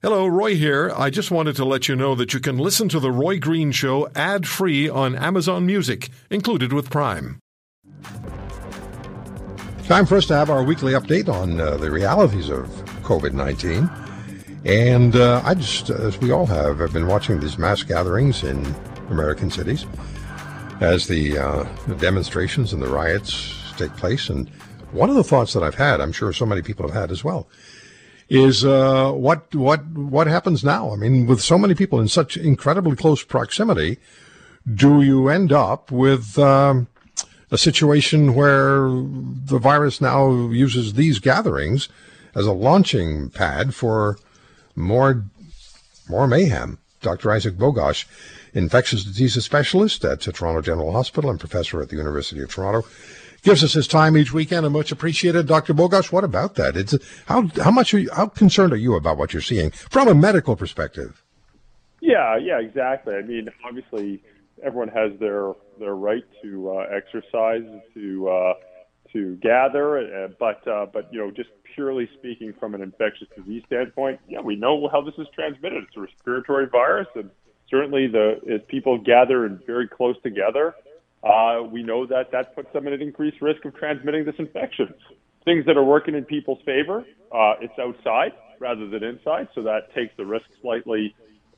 Hello, Roy here. I just wanted to let you know that you can listen to The Roy Green Show ad free on Amazon Music, included with Prime. Time for us to have our weekly update on uh, the realities of COVID 19. And uh, I just, as we all have, have been watching these mass gatherings in American cities as the, uh, the demonstrations and the riots take place. And one of the thoughts that I've had, I'm sure so many people have had as well, is uh, what what what happens now? I mean, with so many people in such incredibly close proximity, do you end up with um, a situation where the virus now uses these gatherings as a launching pad for more more mayhem? Dr. Isaac Bogoch, infectious diseases specialist at Toronto General Hospital and professor at the University of Toronto gives us his time each weekend and much appreciated. Dr. Bogoch, what about that? It's how how much are you, how concerned are you about what you're seeing from a medical perspective? Yeah, yeah, exactly. I mean, obviously, everyone has their their right to uh, exercise, to uh, to gather, uh, but uh, but you know, just purely speaking from an infectious disease standpoint, yeah, we know how this is transmitted. It's a respiratory virus, and certainly the if people gather and very close together uh, we know that that puts them at an increased risk of transmitting this infection. Things that are working in people's favor, uh, it's outside rather than inside, so that takes the risk slightly,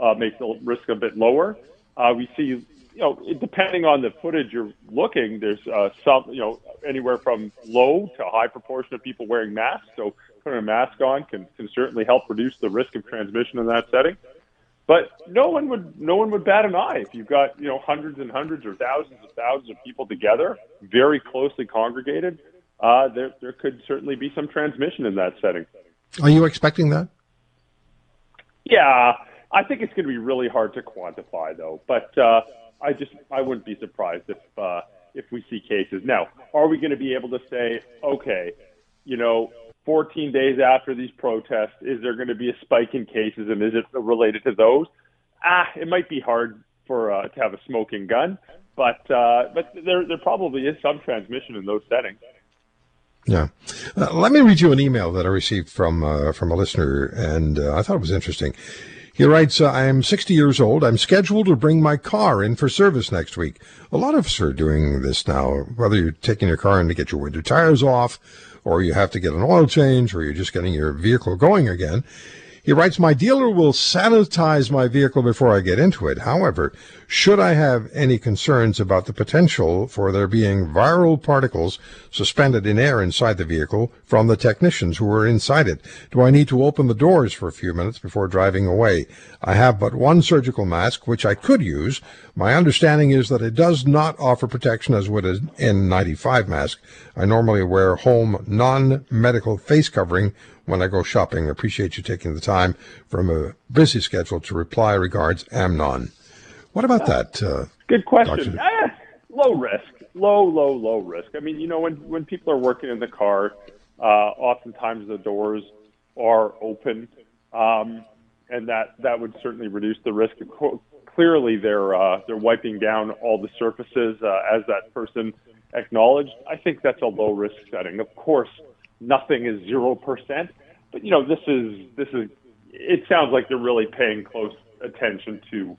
uh, makes the risk a bit lower. Uh, we see, you know, depending on the footage you're looking, there's uh, some, you know, anywhere from low to high proportion of people wearing masks. So putting a mask on can, can certainly help reduce the risk of transmission in that setting. But no one would no one would bat an eye if you've got you know hundreds and hundreds or thousands of thousands of people together, very closely congregated. Uh, there there could certainly be some transmission in that setting. Are you expecting that? Yeah, I think it's going to be really hard to quantify though. But uh, I just I wouldn't be surprised if uh, if we see cases. Now, are we going to be able to say, okay, you know, 14 days after these protests, is there going to be a spike in cases, and is it related to those? Ah, it might be hard for uh, to have a smoking gun, but uh, but there there probably is some transmission in those settings. Yeah, uh, let me read you an email that I received from uh, from a listener, and uh, I thought it was interesting. He writes, uh, I am 60 years old. I'm scheduled to bring my car in for service next week. A lot of us are doing this now, whether you're taking your car in to get your winter tires off, or you have to get an oil change, or you're just getting your vehicle going again. He writes, My dealer will sanitize my vehicle before I get into it. However, should I have any concerns about the potential for there being viral particles suspended in air inside the vehicle from the technicians who were inside it? Do I need to open the doors for a few minutes before driving away? I have but one surgical mask, which I could use. My understanding is that it does not offer protection as would an N95 mask. I normally wear home non-medical face covering when I go shopping. Appreciate you taking the time from a busy schedule to reply. Regards, Amnon. What about that? Uh, Good question. Eh, low risk, low, low, low risk. I mean, you know, when when people are working in the car, uh, oftentimes the doors are open, um, and that that would certainly reduce the risk. Clearly, they're uh, they're wiping down all the surfaces uh, as that person acknowledged. I think that's a low risk setting. Of course, nothing is zero percent, but you know, this is this is. It sounds like they're really paying close attention to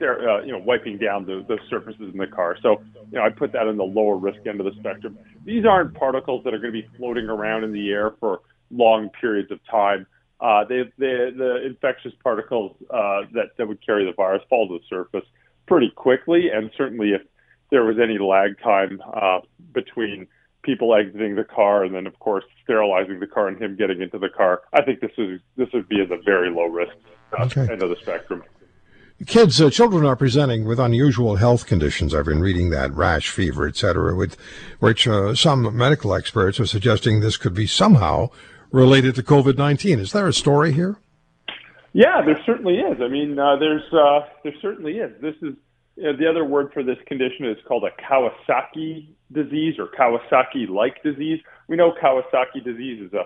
uh, you know, wiping down the, the surfaces in the car. So, you know, I put that in the lower risk end of the spectrum. These aren't particles that are going to be floating around in the air for long periods of time. Uh, they, they, the infectious particles uh, that, that would carry the virus fall to the surface pretty quickly, and certainly if there was any lag time uh, between people exiting the car and then, of course, sterilizing the car and him getting into the car, I think this is this would be at a very low risk uh, okay. end of the spectrum. Kids, uh, children are presenting with unusual health conditions. I've been reading that rash, fever, etc., with which uh, some medical experts are suggesting this could be somehow related to COVID-19. Is there a story here? Yeah, there certainly is. I mean, uh, there's uh, there certainly is. This is the other word for this condition is called a Kawasaki disease or Kawasaki-like disease. We know Kawasaki disease is a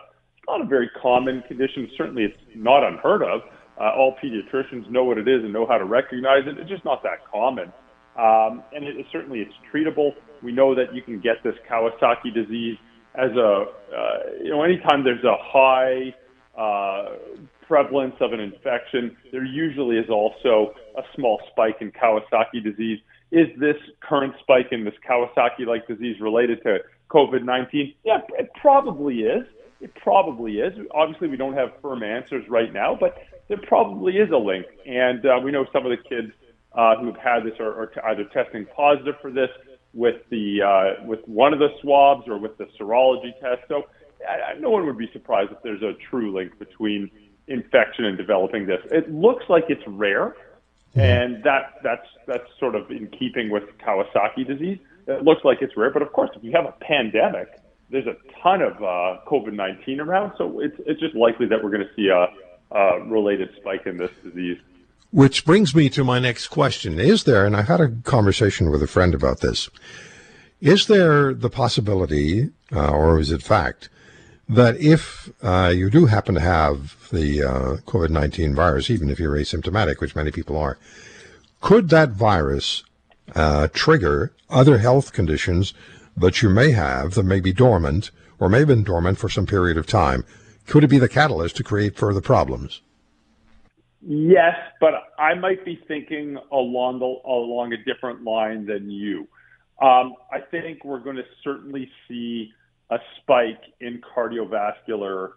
not a very common condition. Certainly, it's not unheard of. Uh, all pediatricians know what it is and know how to recognize it. It's just not that common. Um, and it, certainly it's treatable. We know that you can get this Kawasaki disease as a, uh, you know, anytime there's a high uh, prevalence of an infection, there usually is also a small spike in Kawasaki disease. Is this current spike in this Kawasaki like disease related to COVID 19? Yeah, it probably is. It probably is. Obviously, we don't have firm answers right now, but there probably is a link. And uh, we know some of the kids uh, who've had this are, are either testing positive for this with the uh, with one of the swabs or with the serology test. So I, no one would be surprised if there's a true link between infection and developing this. It looks like it's rare, and that that's that's sort of in keeping with Kawasaki disease. It looks like it's rare, but of course, if you have a pandemic, there's a ton of uh, COVID-19 around, so it's it's just likely that we're going to see a, a related spike in this disease. Which brings me to my next question: Is there? And I had a conversation with a friend about this. Is there the possibility, uh, or is it fact, that if uh, you do happen to have the uh, COVID 19 virus, even if you're asymptomatic, which many people are, could that virus uh, trigger other health conditions that you may have that may be dormant or may have been dormant for some period of time? Could it be the catalyst to create further problems? Yes, but I might be thinking along the, along a different line than you. Um, I think we're going to certainly see a spike in cardiovascular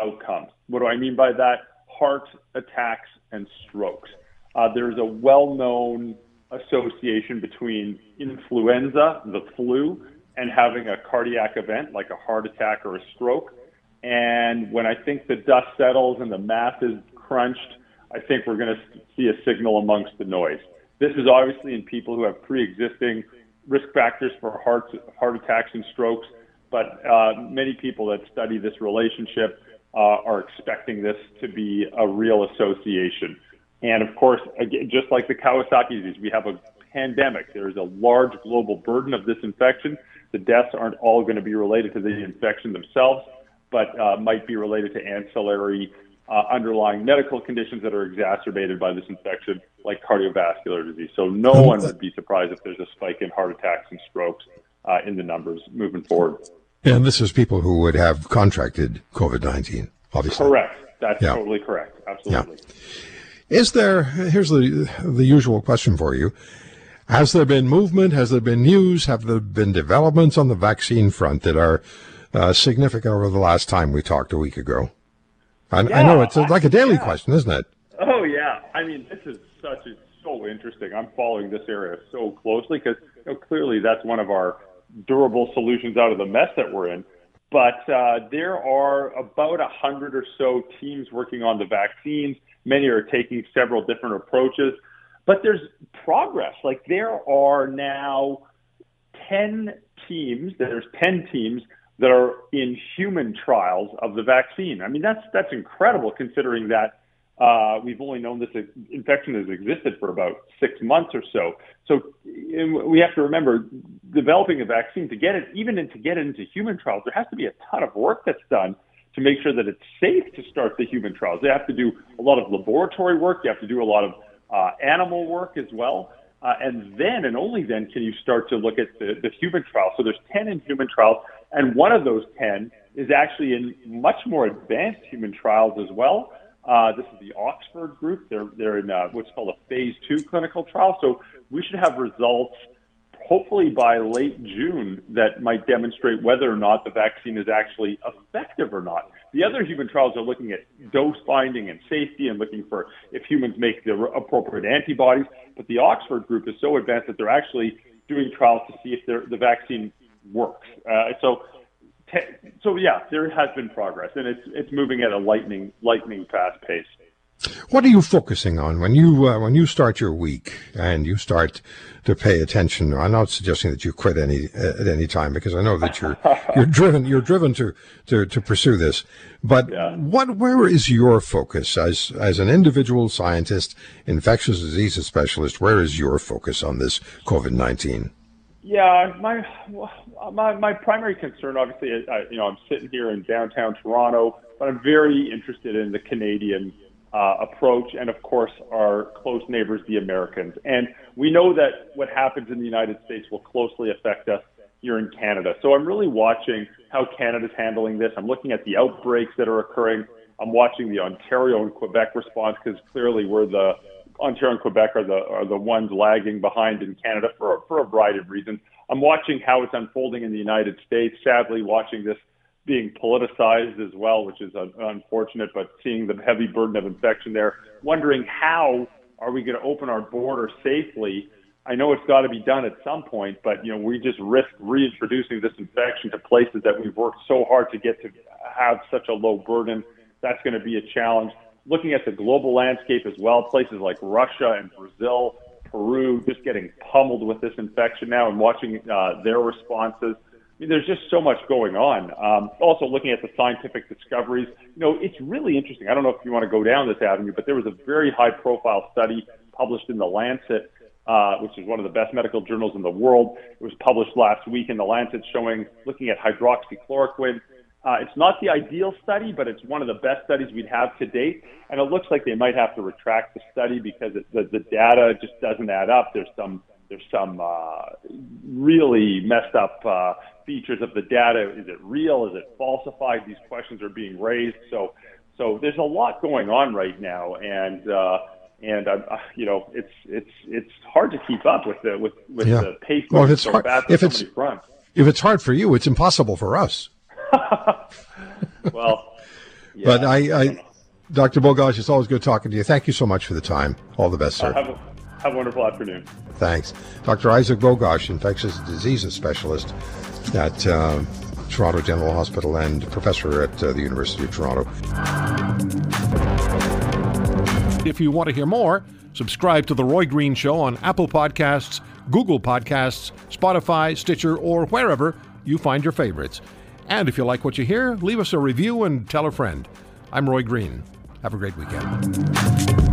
outcomes. What do I mean by that? Heart attacks and strokes. Uh, there's a well known association between influenza, the flu, and having a cardiac event like a heart attack or a stroke. And when I think the dust settles and the math is crunched, I think we're going to see a signal amongst the noise. This is obviously in people who have pre existing risk factors for heart, heart attacks and strokes but uh, many people that study this relationship uh, are expecting this to be a real association. And of course, again, just like the Kawasaki disease, we have a pandemic. There is a large global burden of this infection. The deaths aren't all going to be related to the infection themselves, but uh, might be related to ancillary uh, underlying medical conditions that are exacerbated by this infection, like cardiovascular disease. So no one would be surprised if there's a spike in heart attacks and strokes uh, in the numbers moving forward. And this is people who would have contracted COVID 19, obviously. Correct. That's yeah. totally correct. Absolutely. Yeah. Is there, here's the, the usual question for you. Has there been movement? Has there been news? Have there been developments on the vaccine front that are uh, significant over the last time we talked a week ago? I, yeah, I know it's like a daily yeah. question, isn't it? Oh, yeah. I mean, this is such a, so interesting. I'm following this area so closely because you know, clearly that's one of our durable solutions out of the mess that we're in. But uh, there are about a hundred or so teams working on the vaccines. Many are taking several different approaches, but there's progress. Like there are now 10 teams, there's 10 teams that are in human trials of the vaccine. I mean, that's, that's incredible considering that uh, we've only known this infection has existed for about six months or so. So we have to remember developing a vaccine to get it, even in, to get it into human trials, there has to be a ton of work that's done to make sure that it's safe to start the human trials. They have to do a lot of laboratory work. You have to do a lot of uh, animal work as well. Uh, and then and only then can you start to look at the, the human trials. So there's 10 in human trials, and one of those 10 is actually in much more advanced human trials as well. Uh, this is the Oxford group. They're, they're in uh, what's called a phase two clinical trial. So we should have results hopefully by late June that might demonstrate whether or not the vaccine is actually effective or not. The other human trials are looking at dose finding and safety and looking for if humans make the appropriate antibodies. But the Oxford group is so advanced that they're actually doing trials to see if the vaccine works. Uh, so so yeah, there has been progress, and it's it's moving at a lightning lightning fast pace. What are you focusing on when you uh, when you start your week and you start to pay attention? I'm not suggesting that you quit any at any time because I know that you're you're driven you're driven to to, to pursue this. But yeah. what where is your focus as as an individual scientist, infectious diseases specialist? Where is your focus on this COVID nineteen? Yeah, my my my primary concern, obviously, I, you know, I'm sitting here in downtown Toronto, but I'm very interested in the Canadian uh, approach, and of course, our close neighbors, the Americans. And we know that what happens in the United States will closely affect us here in Canada. So I'm really watching how Canada's handling this. I'm looking at the outbreaks that are occurring I'm watching the Ontario and Quebec response because clearly we're the Ontario and Quebec are the are the ones lagging behind in Canada for for a variety of reasons. I'm watching how it's unfolding in the United States. Sadly, watching this being politicized as well, which is unfortunate. But seeing the heavy burden of infection there, wondering how are we going to open our border safely? I know it's got to be done at some point, but you know we just risk reintroducing this infection to places that we've worked so hard to get to have such a low burden. That's going to be a challenge. Looking at the global landscape as well, places like Russia and Brazil, Peru, just getting pummeled with this infection now, and watching uh, their responses. Mean, there's just so much going on. Um, also, looking at the scientific discoveries, you know, it's really interesting. I don't know if you want to go down this avenue, but there was a very high-profile study published in the Lancet, uh, which is one of the best medical journals in the world. It was published last week in the Lancet, showing looking at hydroxychloroquine. Uh, it's not the ideal study, but it's one of the best studies we'd have to date. And it looks like they might have to retract the study because it, the, the data just doesn't add up. There's some there's some uh, really messed up uh, features of the data. Is it real? Is it falsified? These questions are being raised. So, so there's a lot going on right now, and uh, and uh, you know, it's it's it's hard to keep up with the with with yeah. the pace. Well, if it's so hard, if it's if it's hard for you, it's impossible for us. well, yeah, but I, I, I Dr. Bogoch, it's always good talking to you. Thank you so much for the time. All the best, sir. Have a, wonderful afternoon. Thanks. Dr. Isaac Bogoch, infectious diseases specialist at uh, Toronto General Hospital and professor at uh, the University of Toronto. If you want to hear more, subscribe to The Roy Green Show on Apple Podcasts, Google Podcasts, Spotify, Stitcher, or wherever you find your favorites. And if you like what you hear, leave us a review and tell a friend. I'm Roy Green. Have a great weekend.